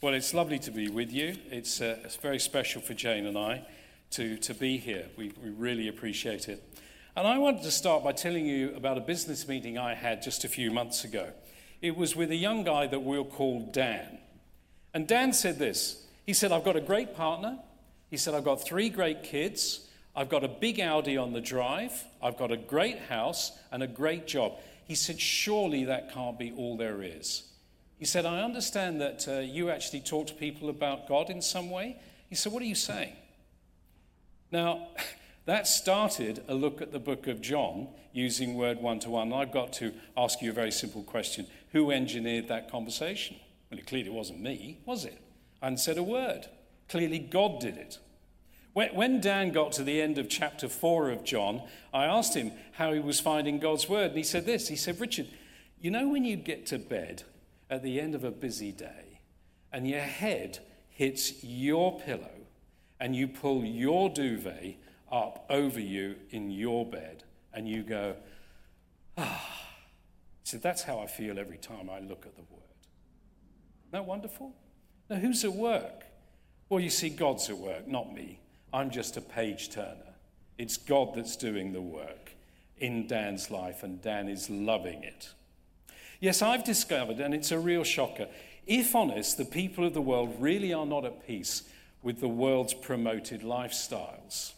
Well, it's lovely to be with you. It's, uh, it's very special for Jane and I to, to be here. We, we really appreciate it. And I wanted to start by telling you about a business meeting I had just a few months ago. It was with a young guy that we'll call Dan. And Dan said this He said, I've got a great partner. He said, I've got three great kids. I've got a big Audi on the drive. I've got a great house and a great job. He said, Surely that can't be all there is. He said, I understand that uh, you actually talk to people about God in some way. He said, What are you saying? Now, that started a look at the book of John using word one to one. I've got to ask you a very simple question Who engineered that conversation? Well, it clearly wasn't me, was it? I hadn't said a word. Clearly, God did it. When Dan got to the end of chapter 4 of John, I asked him how he was finding God's word. And he said this He said, Richard, you know when you get to bed at the end of a busy day and your head hits your pillow and you pull your duvet up over you in your bed and you go, ah. Said, That's how I feel every time I look at the word. Isn't that wonderful? Now, who's at work? Well, you see, God's at work, not me. I'm just a page turner. It's God that's doing the work in Dan's life, and Dan is loving it. Yes, I've discovered, and it's a real shocker, if honest, the people of the world really are not at peace with the world's promoted lifestyles.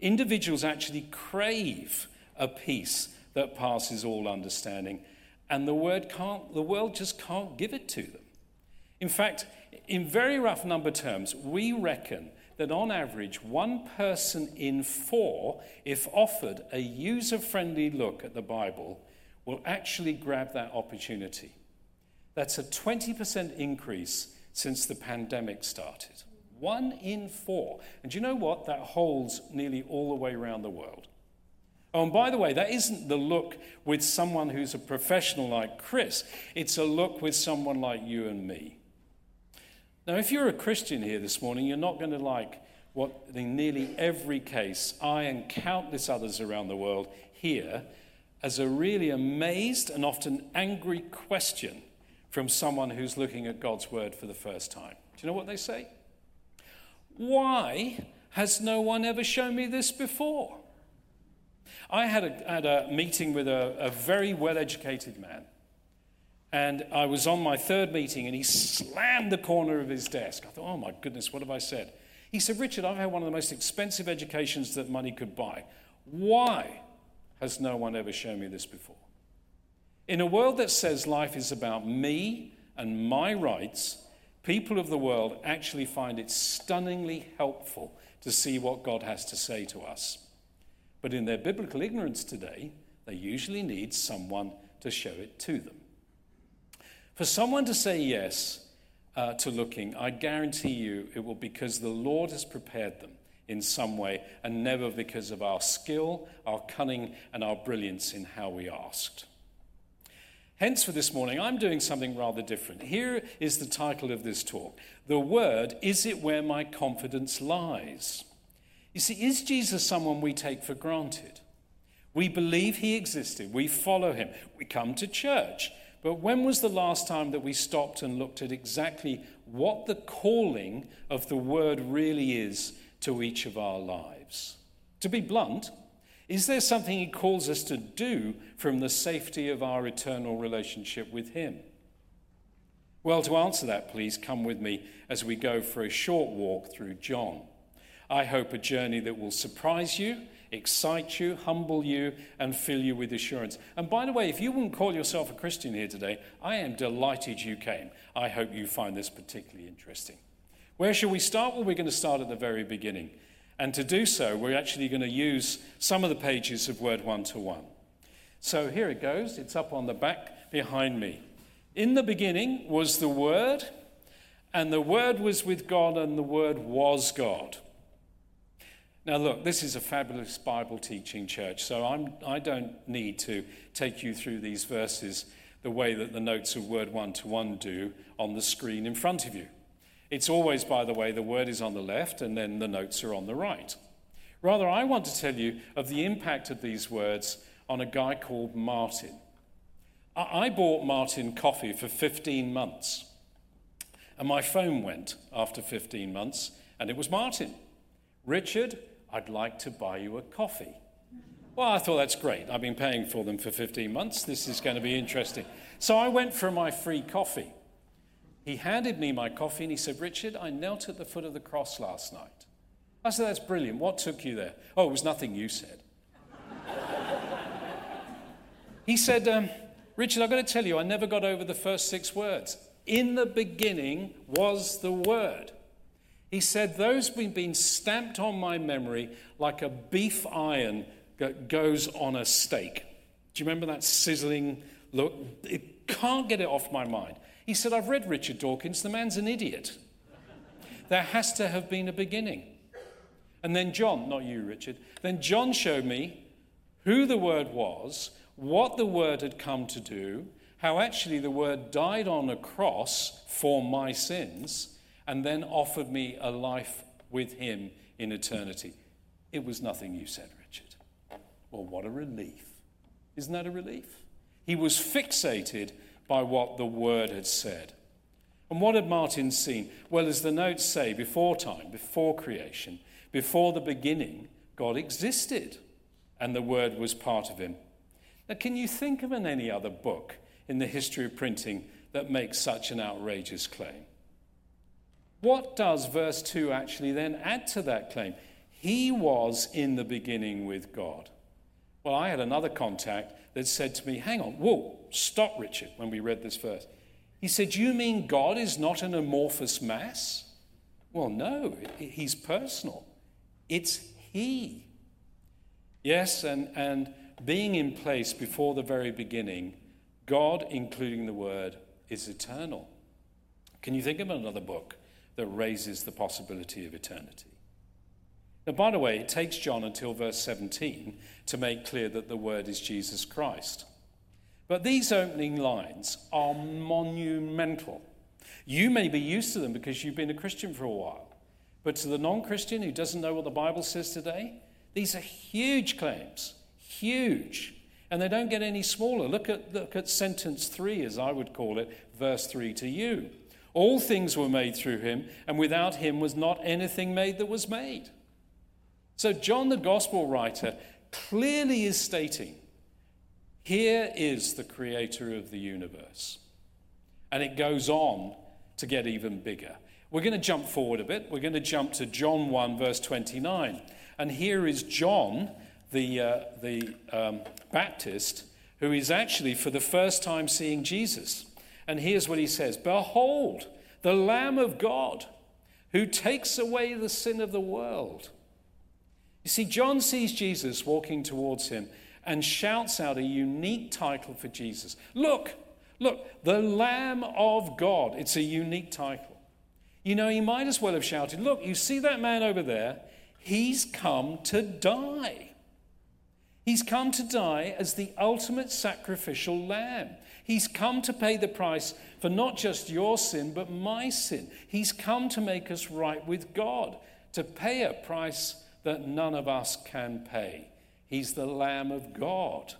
Individuals actually crave a peace that passes all understanding, and the, word can't, the world just can't give it to them. In fact, in very rough number terms, we reckon that on average, one person in four, if offered a user friendly look at the Bible, will actually grab that opportunity. That's a 20% increase since the pandemic started. One in four. And you know what? That holds nearly all the way around the world. Oh, and by the way, that isn't the look with someone who's a professional like Chris, it's a look with someone like you and me. Now, if you're a Christian here this morning, you're not going to like what in nearly every case I and countless others around the world hear as a really amazed and often angry question from someone who's looking at God's word for the first time. Do you know what they say? Why has no one ever shown me this before? I had a, had a meeting with a, a very well educated man. And I was on my third meeting, and he slammed the corner of his desk. I thought, oh my goodness, what have I said? He said, Richard, I've had one of the most expensive educations that money could buy. Why has no one ever shown me this before? In a world that says life is about me and my rights, people of the world actually find it stunningly helpful to see what God has to say to us. But in their biblical ignorance today, they usually need someone to show it to them. For someone to say yes uh, to looking, I guarantee you it will because the Lord has prepared them in some way, and never because of our skill, our cunning, and our brilliance in how we asked. Hence, for this morning, I'm doing something rather different. Here is the title of this talk The Word Is It Where My Confidence Lies? You see, is Jesus someone we take for granted? We believe he existed, we follow him, we come to church. But when was the last time that we stopped and looked at exactly what the calling of the Word really is to each of our lives. To be blunt, is there something He calls us to do from the safety of our eternal relationship with Him? Well, to answer that, please come with me as we go for a short walk through John. I hope a journey that will surprise you, excite you, humble you, and fill you with assurance. And by the way, if you wouldn't call yourself a Christian here today, I am delighted you came. I hope you find this particularly interesting. Where shall we start? Well, we're going to start at the very beginning. And to do so, we're actually going to use some of the pages of Word One to One. So here it goes. It's up on the back behind me. In the beginning was the Word, and the Word was with God, and the Word was God. Now, look, this is a fabulous Bible teaching church, so I'm, I don't need to take you through these verses the way that the notes of Word One to One do on the screen in front of you. It's always, by the way, the word is on the left and then the notes are on the right. Rather, I want to tell you of the impact of these words on a guy called Martin. I bought Martin coffee for 15 months. And my phone went after 15 months, and it was Martin. Richard, I'd like to buy you a coffee. Well, I thought that's great. I've been paying for them for 15 months. This is going to be interesting. So I went for my free coffee. He handed me my coffee and he said, Richard, I knelt at the foot of the cross last night. I said, That's brilliant. What took you there? Oh, it was nothing you said. he said, um, Richard, I've got to tell you, I never got over the first six words. In the beginning was the Word. He said, Those have been stamped on my memory like a beef iron that goes on a steak. Do you remember that sizzling look? It can't get it off my mind. He said, I've read Richard Dawkins. The man's an idiot. There has to have been a beginning. And then John, not you, Richard, then John showed me who the Word was, what the Word had come to do, how actually the Word died on a cross for my sins, and then offered me a life with Him in eternity. It was nothing you said, Richard. Well, what a relief. Isn't that a relief? He was fixated by what the Word had said. And what had Martin seen? Well, as the notes say, before time, before creation, before the beginning, God existed, and the Word was part of him. Now, can you think of an any other book in the history of printing that makes such an outrageous claim? What does verse 2 actually then add to that claim? He was in the beginning with God. Well, I had another contact that said to me, Hang on, whoa, stop, Richard, when we read this verse. He said, You mean God is not an amorphous mass? Well, no, he's personal. It's He. Yes, and, and being in place before the very beginning, God, including the Word, is eternal. Can you think of another book that raises the possibility of eternity? Now, by the way, it takes John until verse 17 to make clear that the Word is Jesus Christ. But these opening lines are monumental. You may be used to them because you've been a Christian for a while. But to the non Christian who doesn't know what the Bible says today, these are huge claims. Huge. And they don't get any smaller. Look at, look at sentence three, as I would call it, verse three to you. All things were made through him, and without him was not anything made that was made. So, John, the gospel writer, clearly is stating here is the creator of the universe. And it goes on to get even bigger. We're going to jump forward a bit. We're going to jump to John 1, verse 29. And here is John, the, uh, the um, Baptist, who is actually for the first time seeing Jesus. And here's what he says Behold, the Lamb of God who takes away the sin of the world. You see, John sees Jesus walking towards him and shouts out a unique title for Jesus. Look, look, the Lamb of God. It's a unique title. You know, he might as well have shouted, Look, you see that man over there? He's come to die. He's come to die as the ultimate sacrificial lamb. He's come to pay the price for not just your sin, but my sin. He's come to make us right with God, to pay a price that none of us can pay. He's the Lamb of God.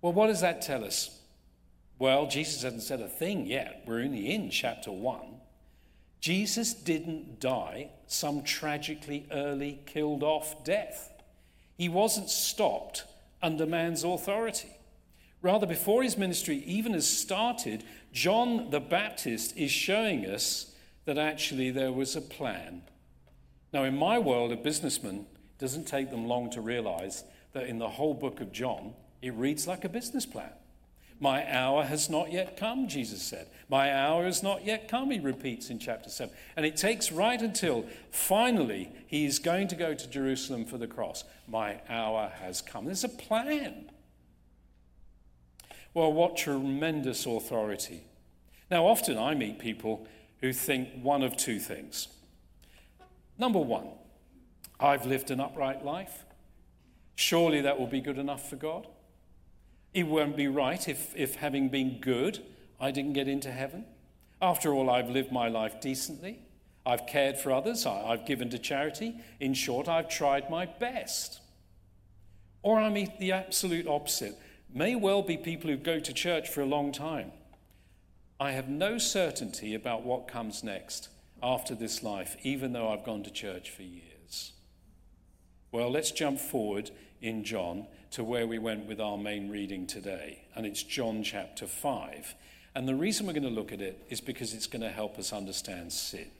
Well, what does that tell us? Well, Jesus hasn't said a thing yet. We're only in chapter 1. Jesus didn't die some tragically early killed off death. He wasn't stopped under man's authority. Rather, before his ministry even has started, John the Baptist is showing us that actually there was a plan. Now, in my world, a businessman doesn't take them long to realize that in the whole book of John, it reads like a business plan. My hour has not yet come, Jesus said. My hour has not yet come, he repeats in chapter 7. And it takes right until finally he is going to go to Jerusalem for the cross. My hour has come. There's a plan. Well, what tremendous authority. Now, often I meet people who think one of two things. Number one, I've lived an upright life. Surely that will be good enough for God. It won't be right if, if having been good, I didn't get into heaven. After all, I've lived my life decently. I've cared for others. I, I've given to charity. In short, I've tried my best. Or I meet the absolute opposite. May well be people who go to church for a long time. I have no certainty about what comes next after this life, even though I've gone to church for years. Well, let's jump forward in John to where we went with our main reading today, and it's John chapter 5. And the reason we're going to look at it is because it's going to help us understand sin.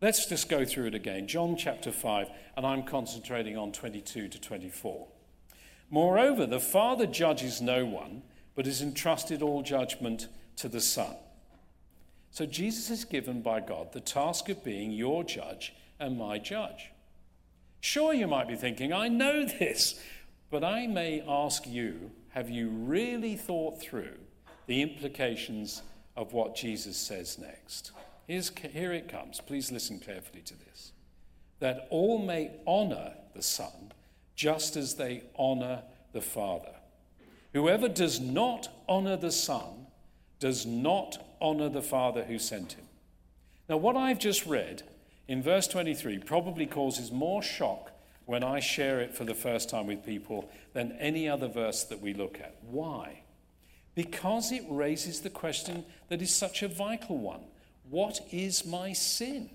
Let's just go through it again. John chapter 5, and I'm concentrating on 22 to 24. Moreover, the Father judges no one, but has entrusted all judgment to the Son. So Jesus is given by God the task of being your judge and my judge. Sure, you might be thinking, I know this, but I may ask you have you really thought through the implications of what Jesus says next? Here's, here it comes. Please listen carefully to this. That all may honor the Son just as they honor the Father. Whoever does not honor the Son does not honor the Father who sent him. Now, what I've just read in verse 23 probably causes more shock when I share it for the first time with people than any other verse that we look at. Why? Because it raises the question that is such a vital one what is my sin?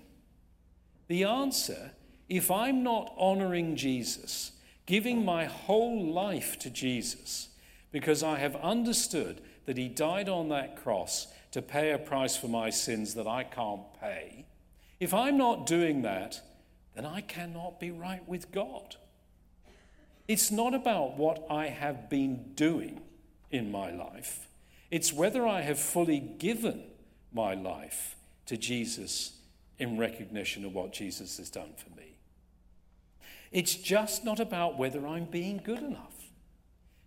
The answer if I'm not honoring Jesus, giving my whole life to Jesus, because I have understood that he died on that cross to pay a price for my sins that I can't pay, if I'm not doing that, then I cannot be right with God. It's not about what I have been doing in my life, it's whether I have fully given my life to Jesus in recognition of what Jesus has done for me. It's just not about whether I'm being good enough.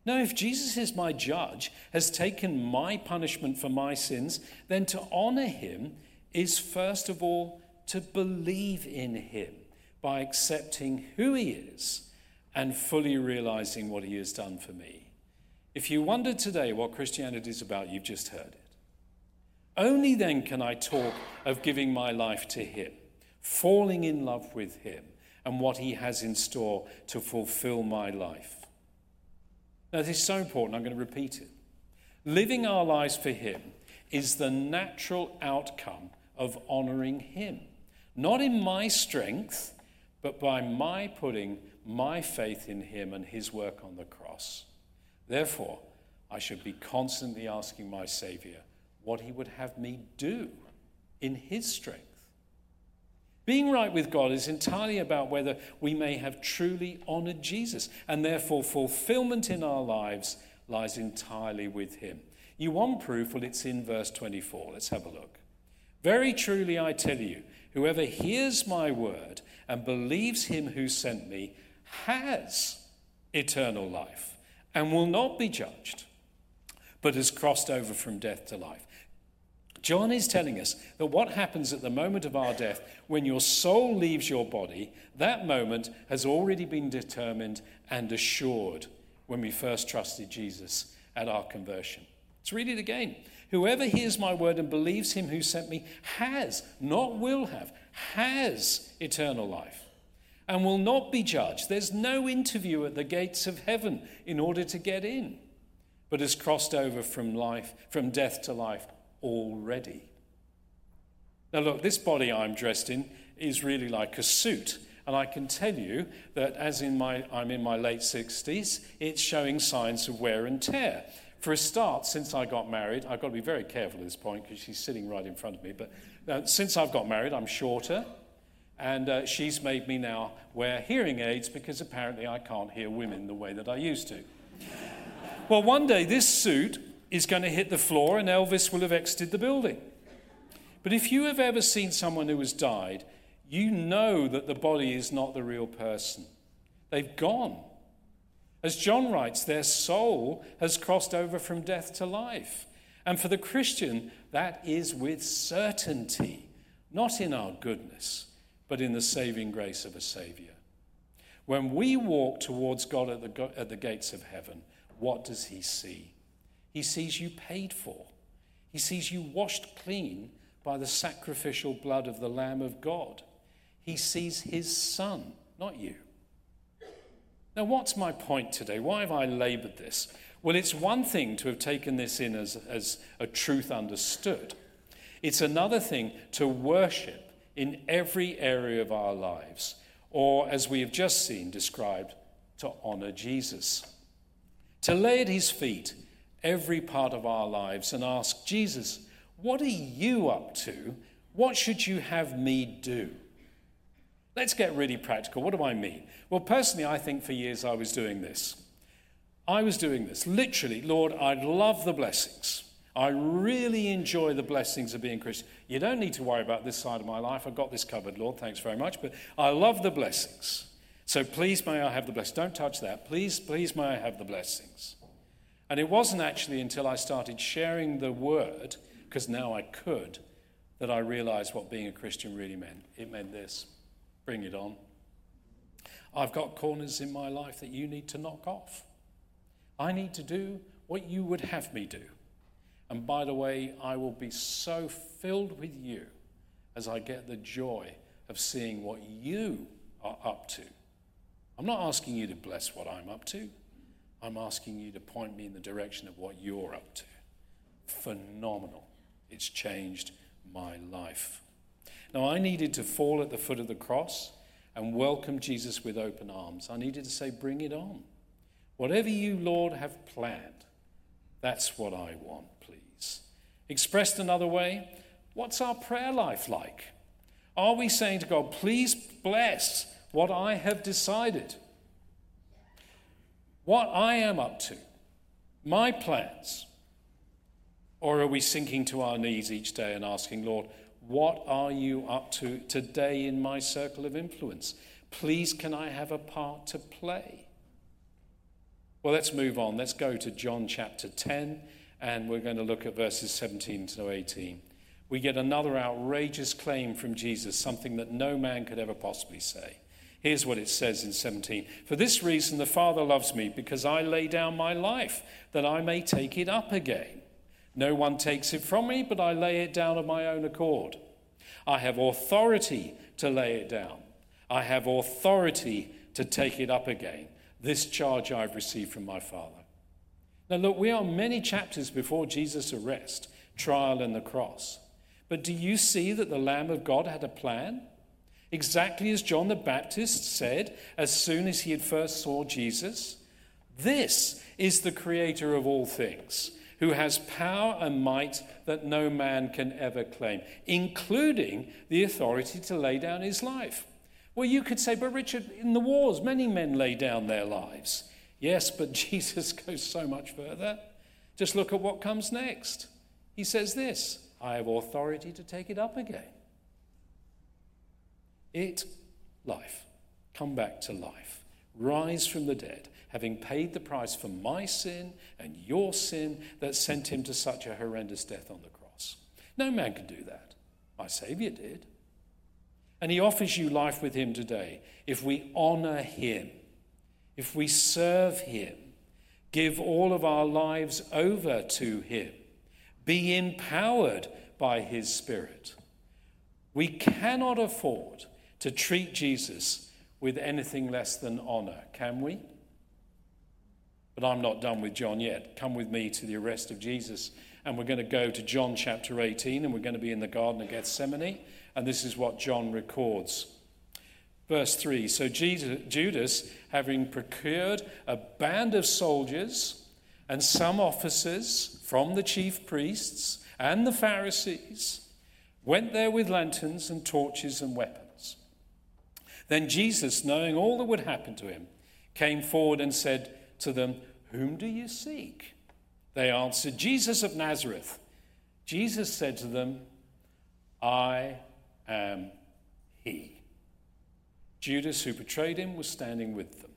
Now, if Jesus is my judge, has taken my punishment for my sins, then to honor him is first of all to believe in him by accepting who he is and fully realizing what he has done for me. If you wondered today what Christianity is about, you've just heard it. Only then can I talk of giving my life to Him, falling in love with Him, and what He has in store to fulfill my life. Now, this is so important, I'm going to repeat it. Living our lives for Him is the natural outcome of honoring Him, not in my strength, but by my putting my faith in Him and His work on the cross. Therefore, I should be constantly asking my Savior, what he would have me do in his strength. Being right with God is entirely about whether we may have truly honored Jesus, and therefore fulfillment in our lives lies entirely with him. You want proof? Well, it's in verse 24. Let's have a look. Very truly, I tell you, whoever hears my word and believes him who sent me has eternal life and will not be judged, but has crossed over from death to life. John is telling us that what happens at the moment of our death, when your soul leaves your body, that moment has already been determined and assured when we first trusted Jesus at our conversion. Let's read it again. Whoever hears my word and believes him who sent me has, not will have, has eternal life and will not be judged. There's no interview at the gates of heaven in order to get in, but has crossed over from life, from death to life already. Now, look, this body I'm dressed in is really like a suit. And I can tell you that as in my, I'm in my late 60s, it's showing signs of wear and tear. For a start, since I got married, I've got to be very careful at this point because she's sitting right in front of me. But uh, since I've got married, I'm shorter. And uh, she's made me now wear hearing aids because apparently I can't hear women the way that I used to. well, one day this suit is going to hit the floor and Elvis will have exited the building. But if you have ever seen someone who has died, you know that the body is not the real person. They've gone. As John writes, their soul has crossed over from death to life. And for the Christian, that is with certainty, not in our goodness, but in the saving grace of a Savior. When we walk towards God at the, at the gates of heaven, what does He see? He sees you paid for. He sees you washed clean by the sacrificial blood of the Lamb of God. He sees his son, not you. Now, what's my point today? Why have I labored this? Well, it's one thing to have taken this in as, as a truth understood, it's another thing to worship in every area of our lives, or as we have just seen described, to honor Jesus. To lay at his feet every part of our lives and ask, Jesus, what are you up to? What should you have me do? Let's get really practical. What do I mean? Well, personally, I think for years I was doing this. I was doing this. Literally, Lord, I love the blessings. I really enjoy the blessings of being Christian. You don't need to worry about this side of my life. I've got this covered, Lord. Thanks very much. But I love the blessings. So please may I have the blessings. Don't touch that. Please, please may I have the blessings. And it wasn't actually until I started sharing the word, because now I could, that I realized what being a Christian really meant. It meant this bring it on. I've got corners in my life that you need to knock off. I need to do what you would have me do. And by the way, I will be so filled with you as I get the joy of seeing what you are up to. I'm not asking you to bless what I'm up to. I'm asking you to point me in the direction of what you're up to. Phenomenal. It's changed my life. Now, I needed to fall at the foot of the cross and welcome Jesus with open arms. I needed to say, Bring it on. Whatever you, Lord, have planned, that's what I want, please. Expressed another way, what's our prayer life like? Are we saying to God, please bless what I have decided, what I am up to, my plans? Or are we sinking to our knees each day and asking, Lord, what are you up to today in my circle of influence? Please, can I have a part to play? Well, let's move on. Let's go to John chapter 10 and we're going to look at verses 17 to 18. We get another outrageous claim from Jesus, something that no man could ever possibly say. Here's what it says in 17 For this reason the Father loves me, because I lay down my life, that I may take it up again. No one takes it from me, but I lay it down of my own accord. I have authority to lay it down, I have authority to take it up again. This charge I've received from my Father. Now, look, we are many chapters before Jesus' arrest, trial, and the cross. But do you see that the Lamb of God had a plan? Exactly as John the Baptist said as soon as he had first saw Jesus. This is the creator of all things, who has power and might that no man can ever claim, including the authority to lay down his life. Well, you could say, but Richard, in the wars, many men lay down their lives. Yes, but Jesus goes so much further. Just look at what comes next. He says this I have authority to take it up again. It, life, come back to life, rise from the dead, having paid the price for my sin and your sin that sent him to such a horrendous death on the cross. No man can do that. My Savior did. And he offers you life with him today if we honor him if we serve Him, give all of our lives over to Him, be empowered by His Spirit, we cannot afford to treat Jesus with anything less than honor, can we? But I'm not done with John yet. Come with me to the arrest of Jesus. And we're going to go to John chapter 18, and we're going to be in the Garden of Gethsemane. And this is what John records. Verse 3 So Judas, having procured a band of soldiers and some officers from the chief priests and the Pharisees, went there with lanterns and torches and weapons. Then Jesus, knowing all that would happen to him, came forward and said to them, Whom do you seek? They answered, Jesus of Nazareth. Jesus said to them, I am he. Judas, who betrayed him, was standing with them.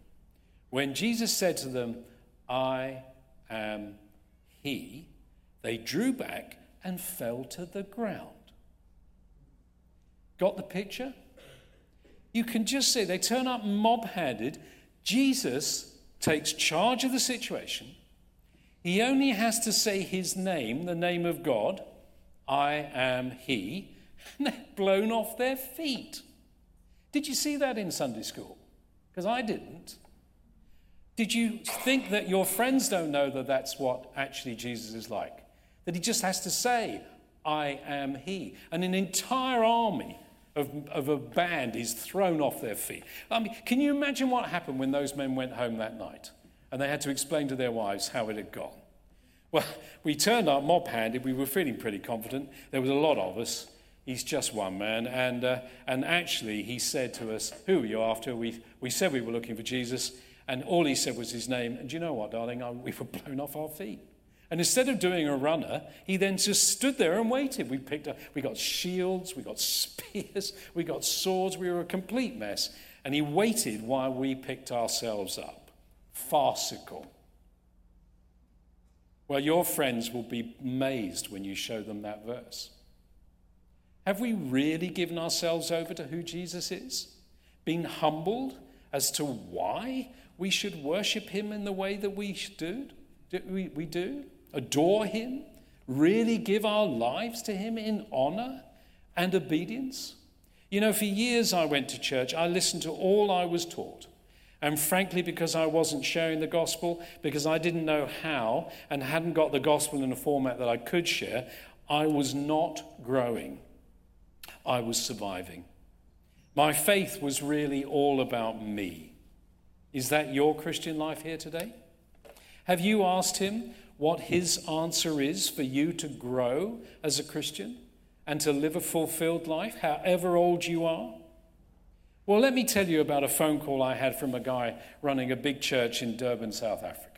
When Jesus said to them, I am he, they drew back and fell to the ground. Got the picture? You can just see they turn up mob handed. Jesus takes charge of the situation. He only has to say his name, the name of God, I am he, and they're blown off their feet. Did you see that in Sunday school? Because I didn't. Did you think that your friends don't know that that's what actually Jesus is like? That he just has to say, I am he. And an entire army of, of a band is thrown off their feet. I mean, can you imagine what happened when those men went home that night and they had to explain to their wives how it had gone? Well, we turned up mob handed. We were feeling pretty confident. There was a lot of us. He's just one man. And, uh, and actually, he said to us, Who are you after? We, we said we were looking for Jesus. And all he said was his name. And do you know what, darling? I, we were blown off our feet. And instead of doing a runner, he then just stood there and waited. We picked up, we got shields, we got spears, we got swords. We were a complete mess. And he waited while we picked ourselves up. Farcical. Well, your friends will be amazed when you show them that verse. Have we really given ourselves over to who Jesus is? Been humbled as to why we should worship him in the way that we do? We, we do? Adore him? Really give our lives to him in honor and obedience? You know, for years I went to church, I listened to all I was taught. And frankly, because I wasn't sharing the gospel, because I didn't know how and hadn't got the gospel in a format that I could share, I was not growing. I was surviving. My faith was really all about me. Is that your Christian life here today? Have you asked him what his answer is for you to grow as a Christian and to live a fulfilled life, however old you are? Well, let me tell you about a phone call I had from a guy running a big church in Durban, South Africa.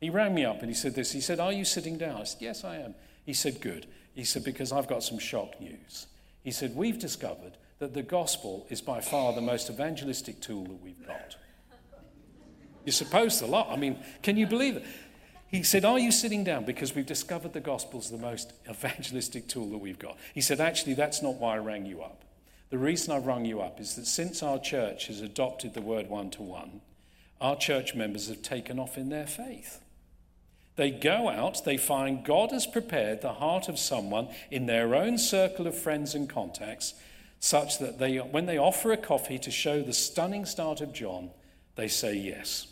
He rang me up and he said this. He said, Are you sitting down? I said, Yes, I am. He said, Good. He said, Because I've got some shock news. He said, We've discovered that the gospel is by far the most evangelistic tool that we've got. You're supposed to laugh. I mean, can you believe it? He said, Are you sitting down? Because we've discovered the gospel's the most evangelistic tool that we've got. He said, Actually, that's not why I rang you up. The reason I've rung you up is that since our church has adopted the word one to one, our church members have taken off in their faith. They go out, they find God has prepared the heart of someone in their own circle of friends and contacts, such that they, when they offer a coffee to show the stunning start of John, they say yes.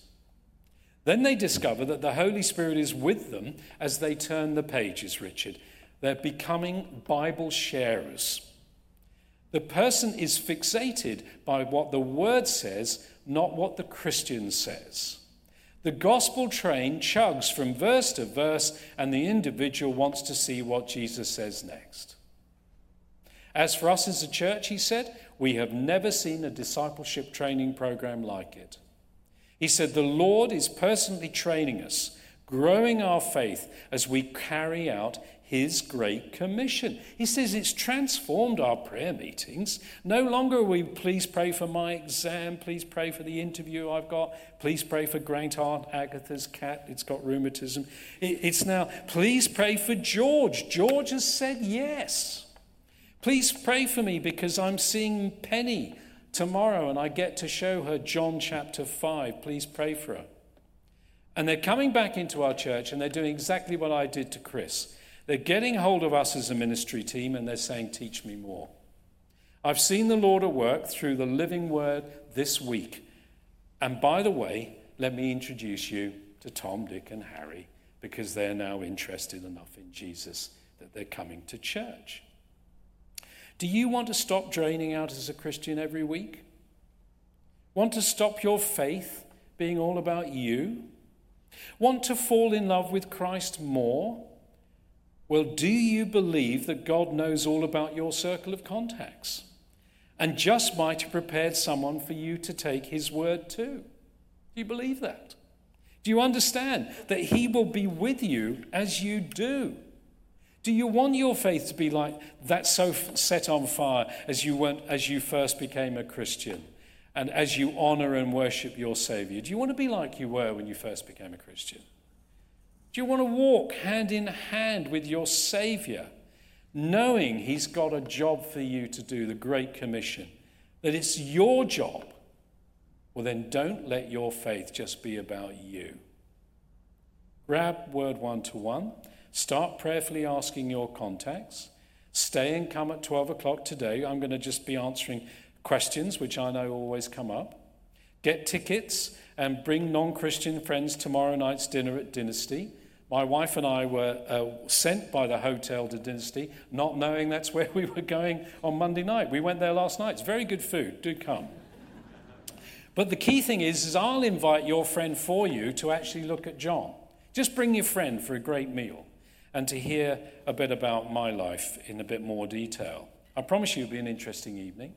Then they discover that the Holy Spirit is with them as they turn the pages, Richard. They're becoming Bible sharers. The person is fixated by what the word says, not what the Christian says. The gospel train chugs from verse to verse, and the individual wants to see what Jesus says next. As for us as a church, he said, we have never seen a discipleship training program like it. He said, The Lord is personally training us, growing our faith as we carry out his great commission. He says it's transformed our prayer meetings. No longer we, please pray for my exam, please pray for the interview I've got, please pray for great aunt Agatha's cat, it's got rheumatism. It's now, please pray for George. George has said yes. Please pray for me because I'm seeing Penny tomorrow and I get to show her John chapter 5. Please pray for her. And they're coming back into our church and they're doing exactly what I did to Chris. They're getting hold of us as a ministry team and they're saying, Teach me more. I've seen the Lord at work through the living word this week. And by the way, let me introduce you to Tom, Dick, and Harry because they're now interested enough in Jesus that they're coming to church. Do you want to stop draining out as a Christian every week? Want to stop your faith being all about you? Want to fall in love with Christ more? Well, do you believe that God knows all about your circle of contacts and just might have prepared someone for you to take his word to? Do you believe that? Do you understand that he will be with you as you do? Do you want your faith to be like that so set on fire as you went as you first became a Christian and as you honor and worship your Savior? Do you want to be like you were when you first became a Christian? Do you want to walk hand in hand with your Savior, knowing He's got a job for you to do, the Great Commission, that it's your job? Well, then don't let your faith just be about you. Grab word one to one. Start prayerfully asking your contacts. Stay and come at 12 o'clock today. I'm going to just be answering questions, which I know always come up. Get tickets and bring non Christian friends tomorrow night's dinner at Dynasty. My wife and I were uh, sent by the hotel to Dynasty, not knowing that's where we were going on Monday night. We went there last night. It's very good food. Do come. But the key thing is, is I'll invite your friend for you to actually look at John. Just bring your friend for a great meal and to hear a bit about my life in a bit more detail. I promise you it'll be an interesting evening.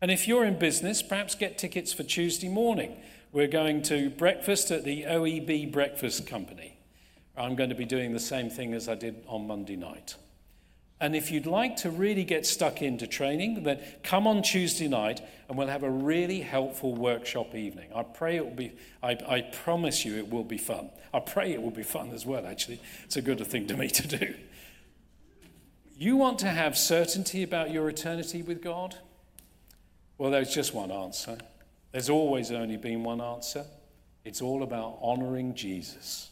And if you're in business, perhaps get tickets for Tuesday morning. We're going to breakfast at the OEB Breakfast Company. I'm going to be doing the same thing as I did on Monday night. And if you'd like to really get stuck into training, then come on Tuesday night and we'll have a really helpful workshop evening. I pray it will be, I, I promise you it will be fun. I pray it will be fun as well, actually. It's a good thing to me to do. You want to have certainty about your eternity with God? Well, there's just one answer. There's always only been one answer. It's all about honoring Jesus.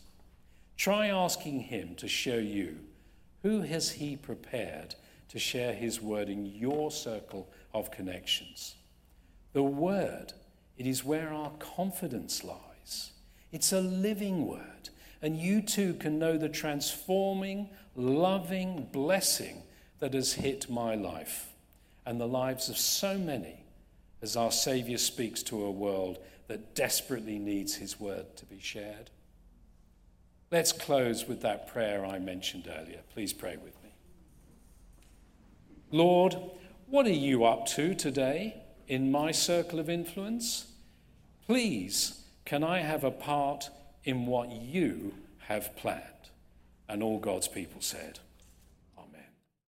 Try asking Him to show you who has He prepared to share His word in your circle of connections? The word, it is where our confidence lies. It's a living word. And you too can know the transforming, loving blessing that has hit my life and the lives of so many as our Saviour speaks to a world that desperately needs His word to be shared. Let's close with that prayer I mentioned earlier. Please pray with me. Lord, what are you up to today in my circle of influence? Please, can I have a part in what you have planned? And all God's people said.